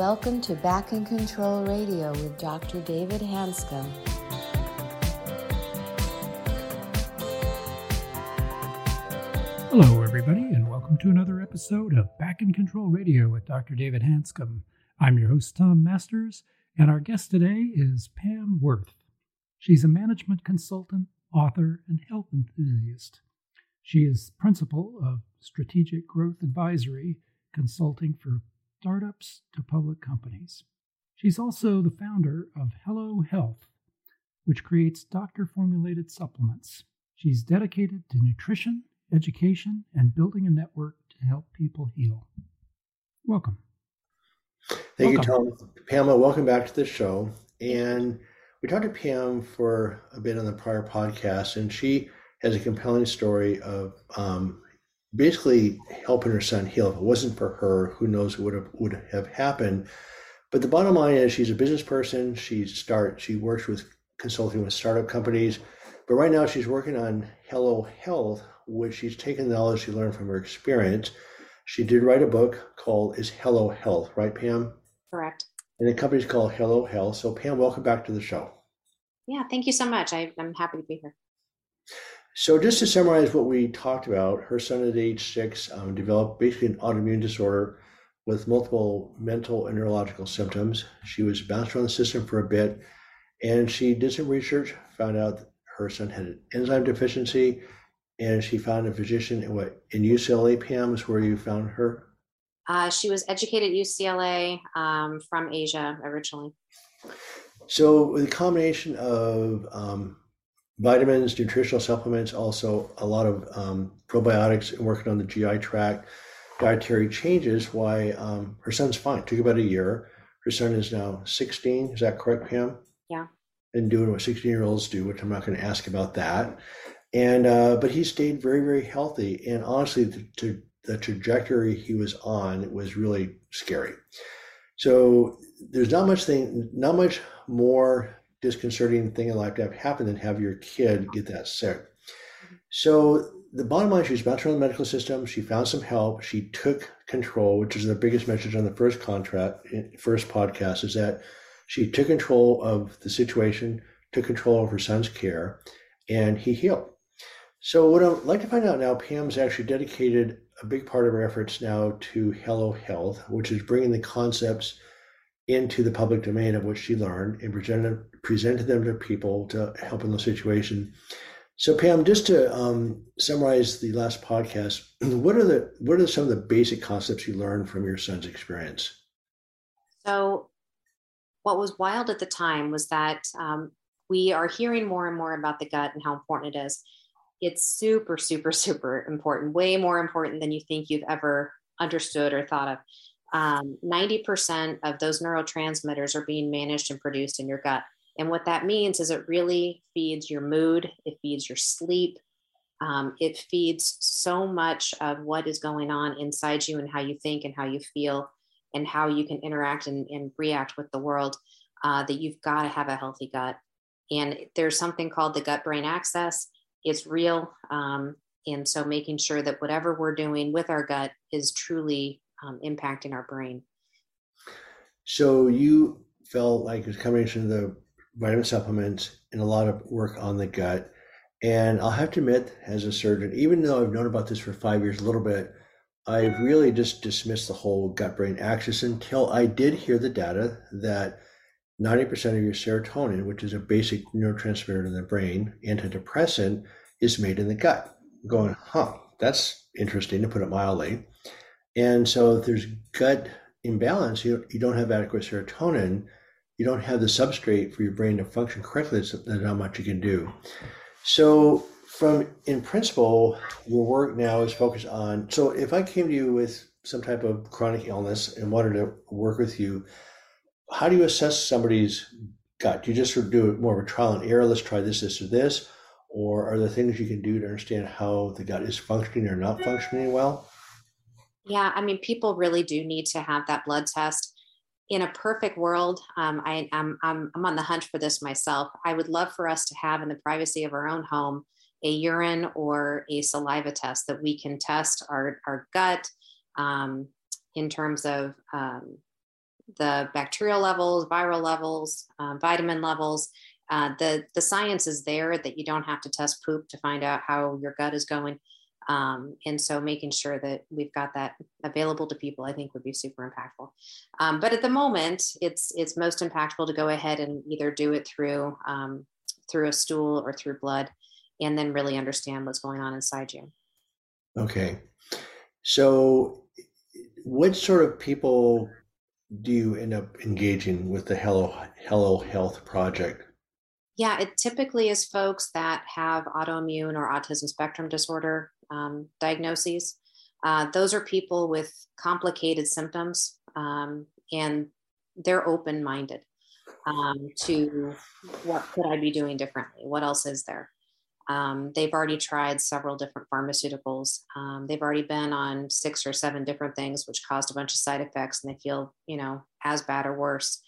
welcome to Back in Control Radio with Dr. David Hanscom. Hello, everybody, and welcome to another episode of Back in Control Radio with Dr. David Hanscom. I'm your host, Tom Masters, and our guest today is Pam Wirth. She's a management consultant, author, and health enthusiast. She is principal of Strategic Growth Advisory, consulting for startups to public companies. She's also the founder of Hello Health, which creates doctor formulated supplements. She's dedicated to nutrition education, and building a network to help people heal. Welcome. Thank welcome. you, Tom. Pamela, welcome back to the show. And we talked to Pam for a bit on the prior podcast, and she has a compelling story of um, basically helping her son heal. If it wasn't for her, who knows what would have, would have happened. But the bottom line is she's a business person. She start she works with consulting with startup companies, but right now she's working on Hello Health, which she's taken the knowledge she learned from her experience. She did write a book called Is Hello Health, right, Pam? Correct. And the company's called Hello Health. So, Pam, welcome back to the show. Yeah, thank you so much. I, am happy to be here. So, just to summarize what we talked about, her son at age six um, developed basically an autoimmune disorder with multiple mental and neurological symptoms. She was bounced around the system for a bit, and she did some research, found out her son had an enzyme deficiency, and she found a physician in what in UCLA. Pam is where you found her. Uh, she was educated at UCLA um, from Asia originally. So the combination of um, vitamins, nutritional supplements, also a lot of um, probiotics, and working on the GI tract, dietary changes. Why um, her son's fine. It took about a year. Her son is now 16. Is that correct, Pam? Yeah. And doing what 16 year olds do, which I'm not going to ask about that and uh, but he stayed very very healthy and honestly the, to, the trajectory he was on was really scary so there's not much thing not much more disconcerting thing in life to have happen than have your kid get that sick. Mm-hmm. So the bottom line she's bounced around the medical system. She found some help. She took control which is the biggest message on the first contract eh, first podcast is that she took control of the situation took control of her son's care and he healed. So, what I'd like to find out now, Pam's actually dedicated a big part of her efforts now to Hello Health, which is bringing the concepts into the public domain of what she learned and presented presented them to people to help in the situation. So, Pam, just to um, summarize the last podcast, what are the what are some of the basic concepts you learned from your son's experience? So, what was wild at the time was that um, we are hearing more and more about the gut and how important it is it's super, super, super important, way more important than you think you've ever understood or thought of. Um, 90% of those neurotransmitters are being managed and produced in your gut. And what that means is it really feeds your mood, it feeds your sleep, um, it feeds so much of what is going on inside you and how you think and how you feel and how you can interact and, and react with the world uh, that you've got to have a healthy gut. And there's something called the gut brain axis it's real. Um, and so making sure that whatever we're doing with our gut is truly um, impacting our brain. So you felt like a combination of the vitamin supplements and a lot of work on the gut. And I'll have to admit, as a surgeon, even though I've known about this for five years a little bit, I've really just dismissed the whole gut brain axis until I did hear the data that 90% of your serotonin, which is a basic neurotransmitter in the brain, antidepressant, is made in the gut. going, huh, that's interesting to put it mildly. And so if there's gut imbalance, you, you don't have adequate serotonin, you don't have the substrate for your brain to function correctly, there's not much you can do. So from in principle, your work now is focused on so if I came to you with some type of chronic illness and wanted to work with you, how do you assess somebody's gut? Do you just sort of do more of a trial and error? Let's try this, this, or this, or are there things you can do to understand how the gut is functioning or not functioning well? Yeah, I mean, people really do need to have that blood test. In a perfect world, um, I, am I'm, I'm on the hunt for this myself. I would love for us to have in the privacy of our own home a urine or a saliva test that we can test our, our gut um, in terms of um, the bacterial levels, viral levels, uh, vitamin levels. Uh, the the science is there that you don't have to test poop to find out how your gut is going. Um, and so making sure that we've got that available to people, I think would be super impactful. Um, but at the moment, it's it's most impactful to go ahead and either do it through um, through a stool or through blood, and then really understand what's going on inside you. Okay, so what sort of people do you end up engaging with the Hello Hello Health project? Yeah, it typically is folks that have autoimmune or autism spectrum disorder um, diagnoses. Uh, those are people with complicated symptoms um, and they're open minded um, to what could I be doing differently? What else is there? Um, they've already tried several different pharmaceuticals. Um, they've already been on six or seven different things, which caused a bunch of side effects, and they feel, you know, as bad or worse.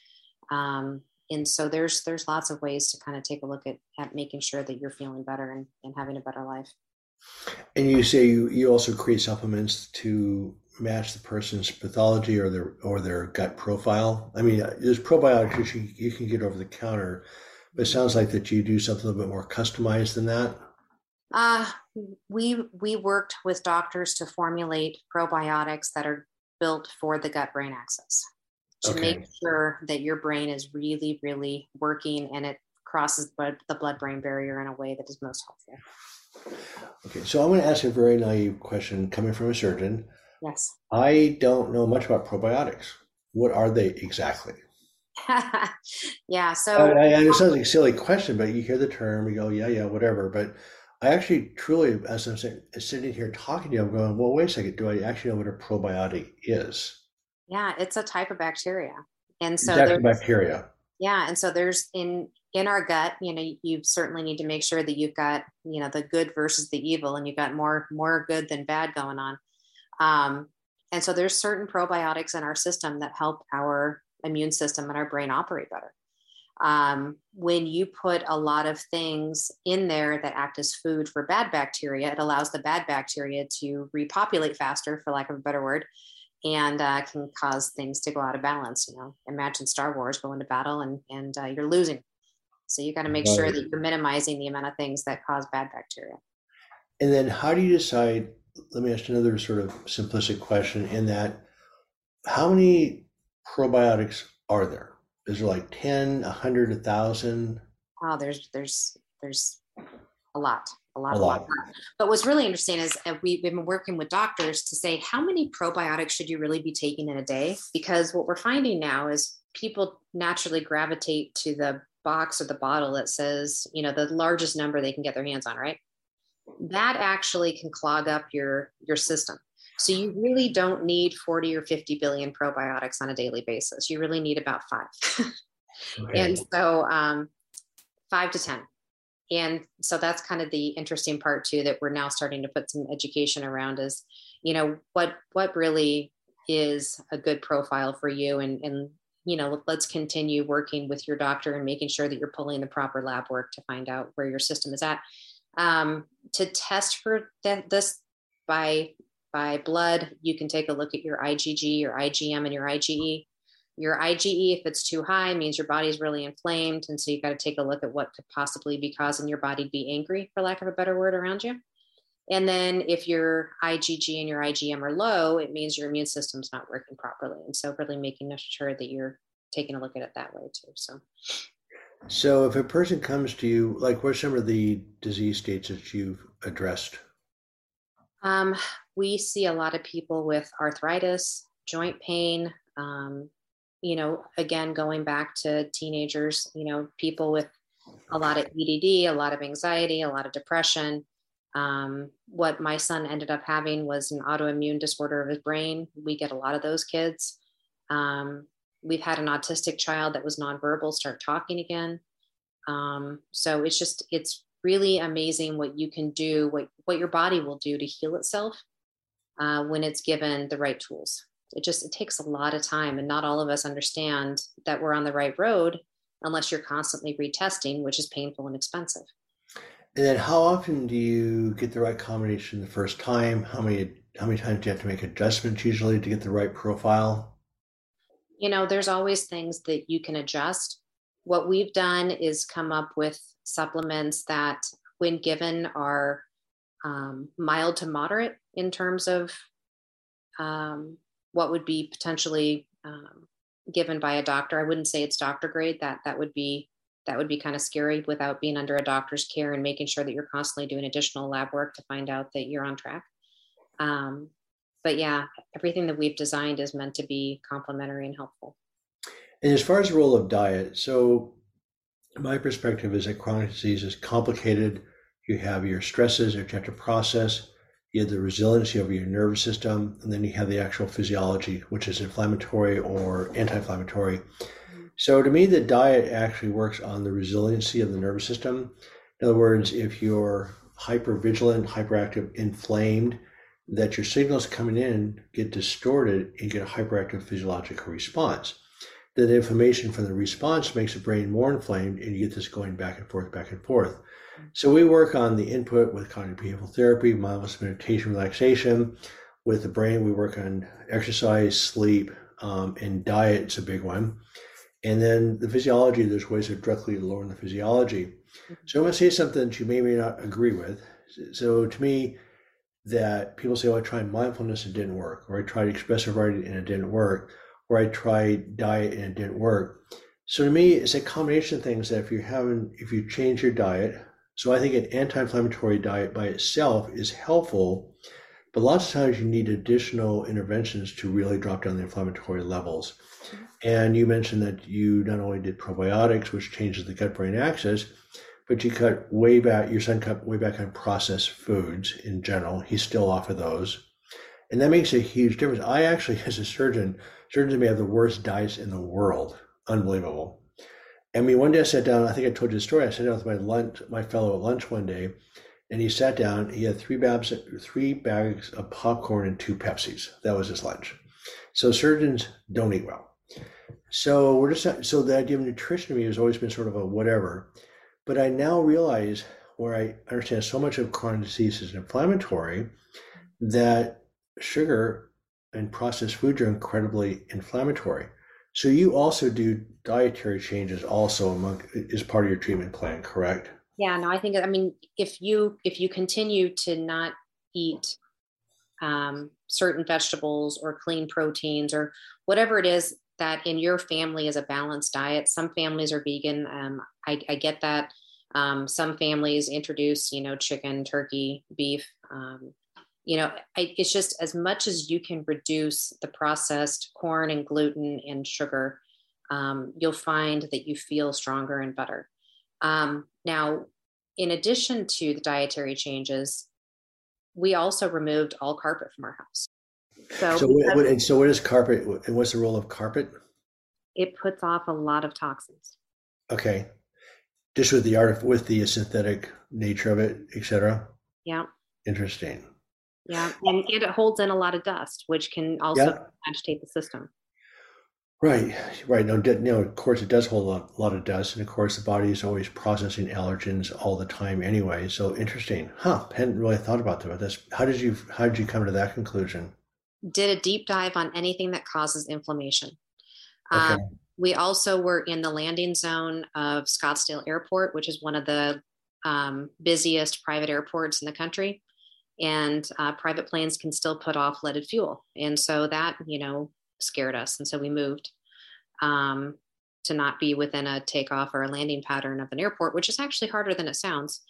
Um, and so there's there's lots of ways to kind of take a look at, at making sure that you're feeling better and, and having a better life. And you say you, you also create supplements to match the person's pathology or their or their gut profile. I mean, there's probiotics you, you can get over the counter, but it sounds like that you do something a little bit more customized than that. Uh, we we worked with doctors to formulate probiotics that are built for the gut brain axis to okay. make sure that your brain is really really working and it crosses the blood brain barrier in a way that is most helpful. Okay, so I'm going to ask a very naive question coming from a surgeon. Yes. I don't know much about probiotics. What are they exactly? yeah, so I, I, it sounds like a silly question, but you hear the term, you go, yeah, yeah, whatever. But I actually, truly, as I'm sitting here talking to you, I'm going, well, wait a second. Do I actually know what a probiotic is? Yeah, it's a type of bacteria, and so there's bacteria. Yeah, and so there's in in our gut you know you certainly need to make sure that you've got you know the good versus the evil and you've got more more good than bad going on. Um, and so there's certain probiotics in our system that help our immune system and our brain operate better. Um, when you put a lot of things in there that act as food for bad bacteria it allows the bad bacteria to repopulate faster for lack of a better word and uh, can cause things to go out of balance you know imagine star wars going to battle and and uh, you're losing so you got to make right. sure that you're minimizing the amount of things that cause bad bacteria. And then how do you decide? Let me ask another sort of simplistic question in that how many probiotics are there? Is there like 10, 100, 1,000? Oh, there's, there's, there's a lot, a lot, a lot. lot. But what's really interesting is uh, we've been working with doctors to say how many probiotics should you really be taking in a day? Because what we're finding now is people naturally gravitate to the box or the bottle that says, you know, the largest number they can get their hands on, right? That actually can clog up your your system. So you really don't need 40 or 50 billion probiotics on a daily basis. You really need about five. okay. And so um, five to 10. And so that's kind of the interesting part too, that we're now starting to put some education around is, you know, what, what really is a good profile for you and, and you know, let's continue working with your doctor and making sure that you're pulling the proper lab work to find out where your system is at. Um, to test for th- this by by blood, you can take a look at your IgG, your IgM, and your IgE. Your IgE, if it's too high, means your body's really inflamed, and so you've got to take a look at what could possibly be causing your body to be angry, for lack of a better word, around you. And then if your IgG and your IgM are low, it means your immune system's not working properly. And so really making sure that you're taking a look at it that way too. So so if a person comes to you, like what are some of the disease states that you've addressed? Um, we see a lot of people with arthritis, joint pain, um, you know, again, going back to teenagers, you know, people with a lot of ADD, a lot of anxiety, a lot of depression, um, what my son ended up having was an autoimmune disorder of his brain. We get a lot of those kids. Um, we've had an autistic child that was nonverbal start talking again. Um, so it's just, it's really amazing what you can do, what, what your body will do to heal itself uh, when it's given the right tools. It just, it takes a lot of time and not all of us understand that we're on the right road unless you're constantly retesting, which is painful and expensive. And then how often do you get the right combination the first time? How many how many times do you have to make adjustments usually to get the right profile? you know, there's always things that you can adjust. What we've done is come up with supplements that, when given, are um, mild to moderate in terms of um, what would be potentially um, given by a doctor. I wouldn't say it's doctor grade. That that would be that would be kind of scary without being under a doctor's care and making sure that you're constantly doing additional lab work to find out that you're on track. Um, but yeah, everything that we've designed is meant to be complementary and helpful. And as far as the role of diet, so my perspective is that chronic disease is complicated. You have your stresses that you have to process, you have the resiliency of your nervous system, and then you have the actual physiology, which is inflammatory or anti inflammatory. So to me, the diet actually works on the resiliency of the nervous system. In other words, if you're hyper vigilant, hyperactive, inflamed, that your signals coming in get distorted, you get a hyperactive physiological response. The inflammation from the response makes the brain more inflamed, and you get this going back and forth, back and forth. So we work on the input with cognitive behavioral therapy, mindfulness meditation, relaxation. With the brain, we work on exercise, sleep, um, and diet. It's a big one. And then the physiology, there's ways of directly lowering the physiology. So I'm going to say something that you may or may not agree with. So to me, that people say, oh, I tried mindfulness and it didn't work, or I tried expressive writing and it didn't work, or I tried diet and it didn't work. So to me, it's a combination of things that if you're having, if you change your diet, so I think an anti-inflammatory diet by itself is helpful, but lots of times you need additional interventions to really drop down the inflammatory levels. And you mentioned that you not only did probiotics, which changes the gut-brain axis, but you cut way back, your son cut way back on processed foods in general. He's still off of those. And that makes a huge difference. I actually, as a surgeon, surgeons may have the worst diets in the world. Unbelievable. I mean, one day I sat down, I think I told you the story. I sat down with my lunch, my fellow at lunch one day, and he sat down, he had three bags, three bags of popcorn and two Pepsis. That was his lunch. So surgeons don't eat well. So we're just so the idea of nutrition to me has always been sort of a whatever. But I now realize where I understand so much of chronic disease is inflammatory that sugar and processed foods are incredibly inflammatory. So you also do dietary changes also among is part of your treatment plan, correct? Yeah, no, I think I mean if you if you continue to not eat um, certain vegetables or clean proteins or whatever it is that in your family is a balanced diet. Some families are vegan. Um, I, I, get that. Um, some families introduce, you know, chicken, turkey, beef. Um, you know, I, it's just as much as you can reduce the processed corn and gluten and sugar, um, you'll find that you feel stronger and better. Um, now, in addition to the dietary changes, we also removed all carpet from our house. So, so what, and so what is carpet and what's the role of carpet? It puts off a lot of toxins. Okay. Just with the art with the synthetic nature of it, etc. Yeah. Interesting. Yeah. And it holds in a lot of dust, which can also yeah. agitate the system. Right, right. No, no. Of course, it does hold a lot, a lot, of dust, and of course, the body is always processing allergens all the time, anyway. So interesting, huh? Hadn't really thought about that. how did you how did you come to that conclusion? did a deep dive on anything that causes inflammation. Okay. Um, we also were in the landing zone of Scottsdale Airport, which is one of the um, busiest private airports in the country. And uh, private planes can still put off leaded fuel. And so that, you know, scared us. And so we moved um, to not be within a takeoff or a landing pattern of an airport, which is actually harder than it sounds.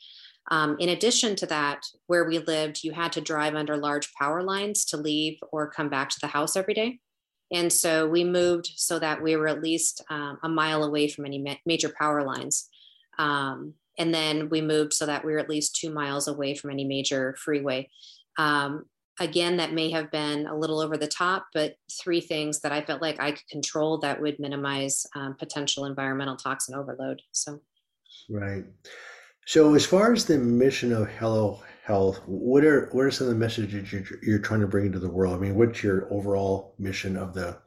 Um, in addition to that, where we lived, you had to drive under large power lines to leave or come back to the house every day. And so we moved so that we were at least um, a mile away from any ma- major power lines. Um, and then we moved so that we were at least two miles away from any major freeway. Um, again, that may have been a little over the top, but three things that I felt like I could control that would minimize um, potential environmental toxin overload. So, right. So, as far as the mission of Hello Health, what are what are some of the messages you're, you're trying to bring into the world? I mean, what's your overall mission of the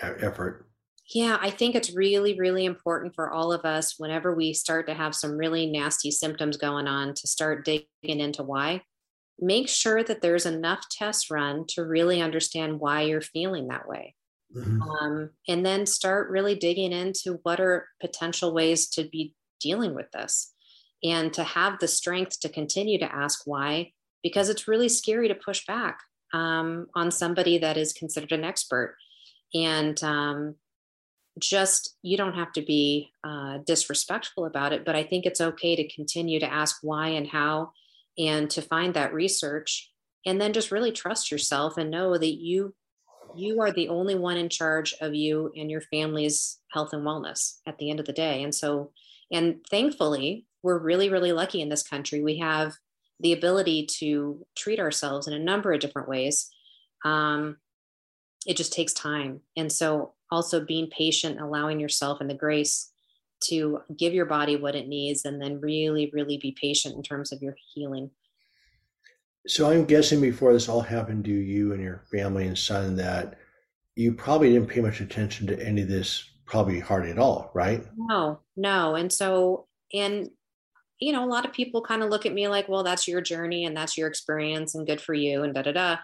effort? Yeah, I think it's really, really important for all of us whenever we start to have some really nasty symptoms going on to start digging into why. Make sure that there's enough tests run to really understand why you're feeling that way. Mm-hmm. Um, and then start really digging into what are potential ways to be dealing with this and to have the strength to continue to ask why, because it's really scary to push back um, on somebody that is considered an expert. And um, just, you don't have to be uh, disrespectful about it, but I think it's okay to continue to ask why and how and to find that research and then just really trust yourself and know that you you are the only one in charge of you and your family's health and wellness at the end of the day. And so and thankfully we're really really lucky in this country. We have the ability to treat ourselves in a number of different ways. Um, it just takes time. And so also being patient allowing yourself and the grace to give your body what it needs and then really really be patient in terms of your healing. So i'm guessing before this all happened to you and your family and son that you probably didn't pay much attention to any of this probably hardly at all right? No no. And so and you know a lot of people kind of look at me like well that's your journey and that's your experience and good for you and da da da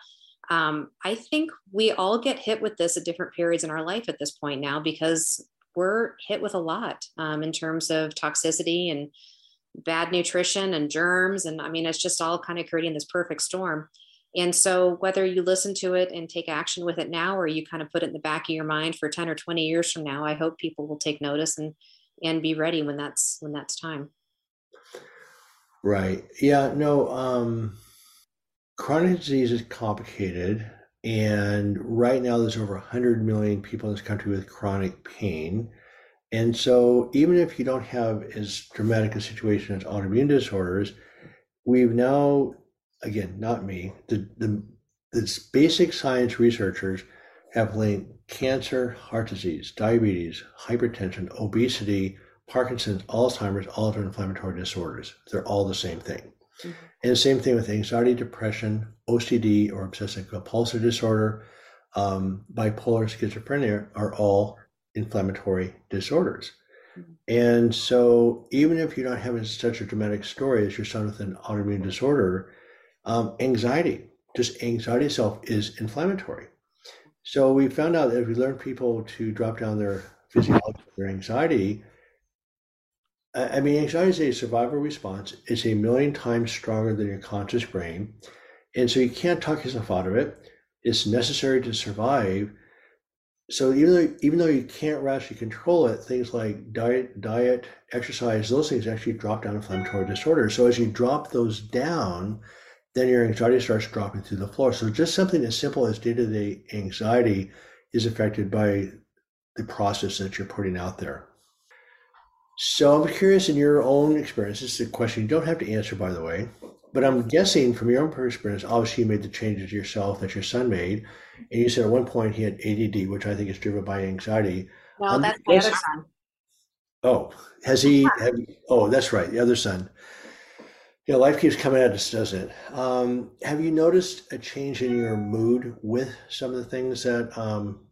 um, I think we all get hit with this at different periods in our life at this point now because we're hit with a lot um, in terms of toxicity and bad nutrition and germs. And I mean, it's just all kind of creating this perfect storm. And so, whether you listen to it and take action with it now, or you kind of put it in the back of your mind for 10 or 20 years from now, I hope people will take notice and and be ready when that's when that's time. Right. Yeah. No. Um, chronic disease is complicated. And right now, there's over 100 million people in this country with chronic pain. And so, even if you don't have as dramatic a situation as autoimmune disorders, we've now, again, not me, the, the, the basic science researchers have linked cancer, heart disease, diabetes, hypertension, obesity, Parkinson's, Alzheimer's, all inflammatory disorders. They're all the same thing. Mm-hmm. And same thing with anxiety, depression, OCD or obsessive compulsive disorder, um, bipolar schizophrenia are all inflammatory disorders. Mm-hmm. And so, even if you're not having such a dramatic story as your son with an autoimmune disorder, um, anxiety, just anxiety itself, is inflammatory. So, we found out that if we learn people to drop down their physiology, their anxiety, I mean, anxiety is a survival response. It's a million times stronger than your conscious brain. And so you can't talk yourself out of it. It's necessary to survive. So even though even though you can't rationally control it, things like diet, diet, exercise, those things actually drop down inflammatory disorders. So as you drop those down, then your anxiety starts dropping through the floor. So just something as simple as day-to-day anxiety is affected by the process that you're putting out there. So I'm curious in your own experience. This is a question you don't have to answer, by the way, but I'm guessing from your own experience, obviously you made the changes yourself that your son made, and you said at one point he had ADD, which I think is driven by anxiety. Well, that's the other son. Oh, has he? Have, oh, that's right, the other son. Yeah, life keeps coming at us, doesn't it? Um, have you noticed a change in your mood with some of the things that um,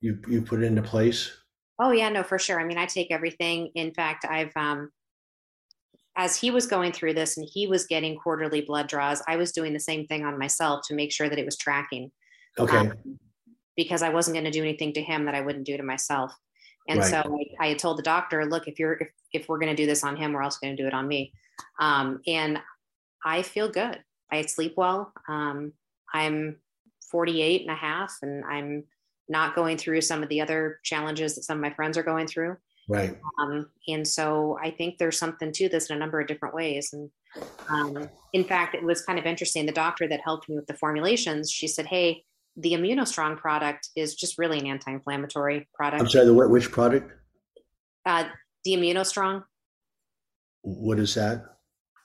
you you put into place? Oh yeah, no, for sure. I mean, I take everything. In fact, I've um as he was going through this and he was getting quarterly blood draws, I was doing the same thing on myself to make sure that it was tracking. Okay. Um, because I wasn't going to do anything to him that I wouldn't do to myself. And right. so I, I, had told the doctor, look, if you're if, if we're going to do this on him, we're also going to do it on me. Um, and I feel good. I sleep well. Um, I'm 48 and a half and I'm not going through some of the other challenges that some of my friends are going through. Right. Um, and so I think there's something to this in a number of different ways. And um, in fact, it was kind of interesting. The doctor that helped me with the formulations, she said, Hey, the Immunostrong product is just really an anti inflammatory product. I'm sorry, the which product? Uh, the Immunostrong. What is that?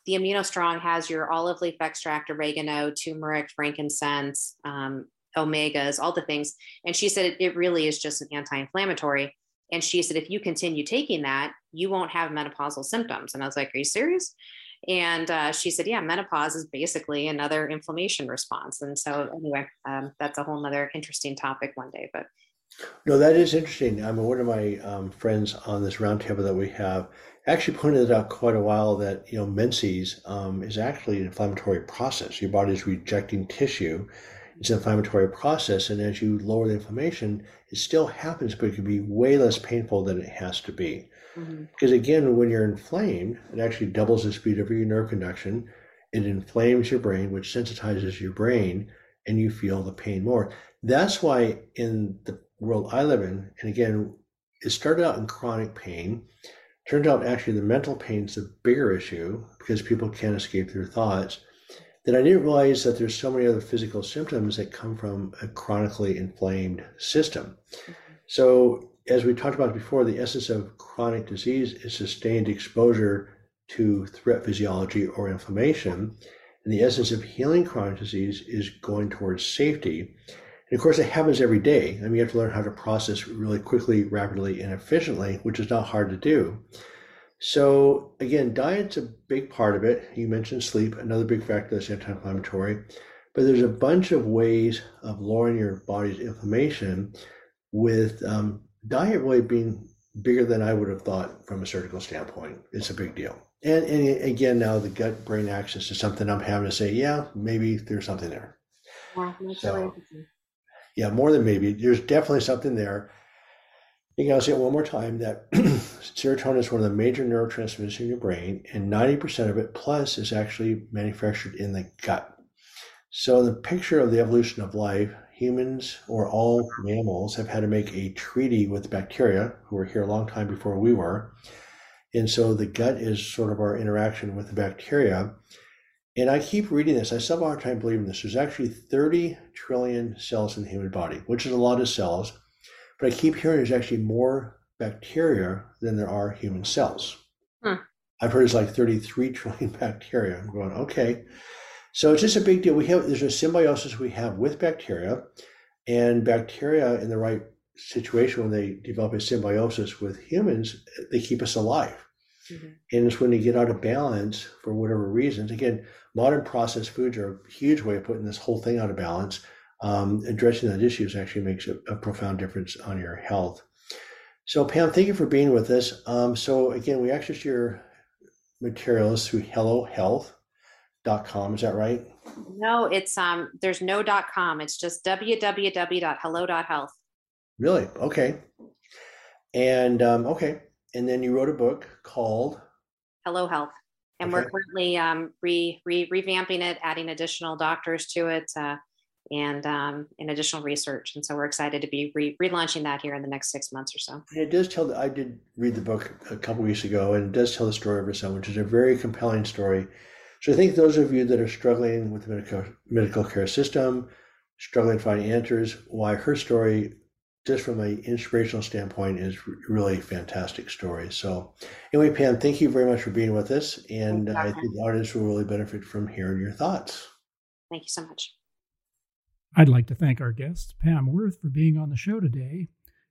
The Immunostrong has your olive leaf extract, oregano, turmeric, frankincense, um, omegas, all the things. And she said it, really is just an anti inflammatory. And she said, if you continue taking that, you won't have menopausal symptoms. And I was like, Are you serious? And uh, she said, Yeah, menopause is basically another inflammation response. And so, anyway, um, that's a whole other interesting topic one day. But no, that is interesting. I mean, one of my um, friends on this roundtable that we have actually pointed out quite a while that you know menses um, is actually an inflammatory process. Your body is rejecting tissue, It's an inflammatory process, and as you lower the inflammation, it still happens, but it can be way less painful than it has to be. Mm-hmm. Because again, when you're inflamed, it actually doubles the speed of your nerve conduction. It inflames your brain, which sensitizes your brain, and you feel the pain more. That's why in the world I live in, and again, it started out in chronic pain. Turned out actually the mental pain is the bigger issue because people can't escape their thoughts. Then I didn't realize that there's so many other physical symptoms that come from a chronically inflamed system. Mm-hmm. So as we talked about before, the essence of chronic disease is sustained exposure to threat physiology or inflammation. And the essence of healing chronic disease is going towards safety. And of course, it happens every day. I mean, you have to learn how to process really quickly, rapidly, and efficiently, which is not hard to do. So, again, diet's a big part of it. You mentioned sleep, another big factor that's anti inflammatory. But there's a bunch of ways of lowering your body's inflammation with um, diet really being bigger than I would have thought from a surgical standpoint. It's a big deal. And, and again, now the gut brain axis is something I'm having to say, yeah, maybe there's something there. Yeah, so, yeah, more than maybe. There's definitely something there. You I'll say it one more time that serotonin is one of the major neurotransmitters in your brain, and 90% of it plus is actually manufactured in the gut. So the picture of the evolution of life humans or all mammals have had to make a treaty with bacteria who were here a long time before we were. And so the gut is sort of our interaction with the bacteria. And I keep reading this. I still have a hard time believing this. There's actually 30 trillion cells in the human body, which is a lot of cells. But I keep hearing there's actually more bacteria than there are human cells. Hmm. I've heard it's like 33 trillion bacteria. I'm going, okay. So it's just a big deal. We have there's a symbiosis we have with bacteria, and bacteria in the right situation when they develop a symbiosis with humans, they keep us alive. Mm-hmm. And it's when they get out of balance for whatever reasons. Again, modern processed foods are a huge way of putting this whole thing out of balance. Um, addressing that issue actually makes a, a, profound difference on your health. So, Pam, thank you for being with us. Um, so, again, we access your materials through Hello Health dot com. Is that right? No, it's um. There's no dot com. It's just www.hello.health. Really? Okay. And um, okay, and then you wrote a book called Hello Health, and okay. we're currently um, re, re revamping it, adding additional doctors to it, uh, and um, and additional research. And so we're excited to be re- relaunching that here in the next six months or so. And it does tell. The, I did read the book a couple weeks ago, and it does tell the story of her son, which is a very compelling story so I think those of you that are struggling with the medical, medical care system, struggling to find answers, why her story, just from an inspirational standpoint, is really a fantastic story. So anyway, Pam, thank you very much for being with us. And I think the audience will really benefit from hearing your thoughts. Thank you so much. I'd like to thank our guest, Pam Wirth, for being on the show today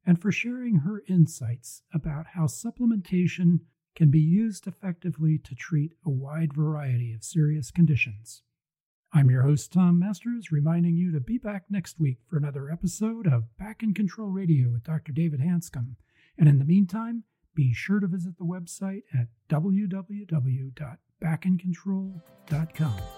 and for sharing her insights about how supplementation can be used effectively to treat a wide variety of serious conditions. I'm your host, Tom Masters, reminding you to be back next week for another episode of Back in Control Radio with Dr. David Hanscom. And in the meantime, be sure to visit the website at www.backincontrol.com.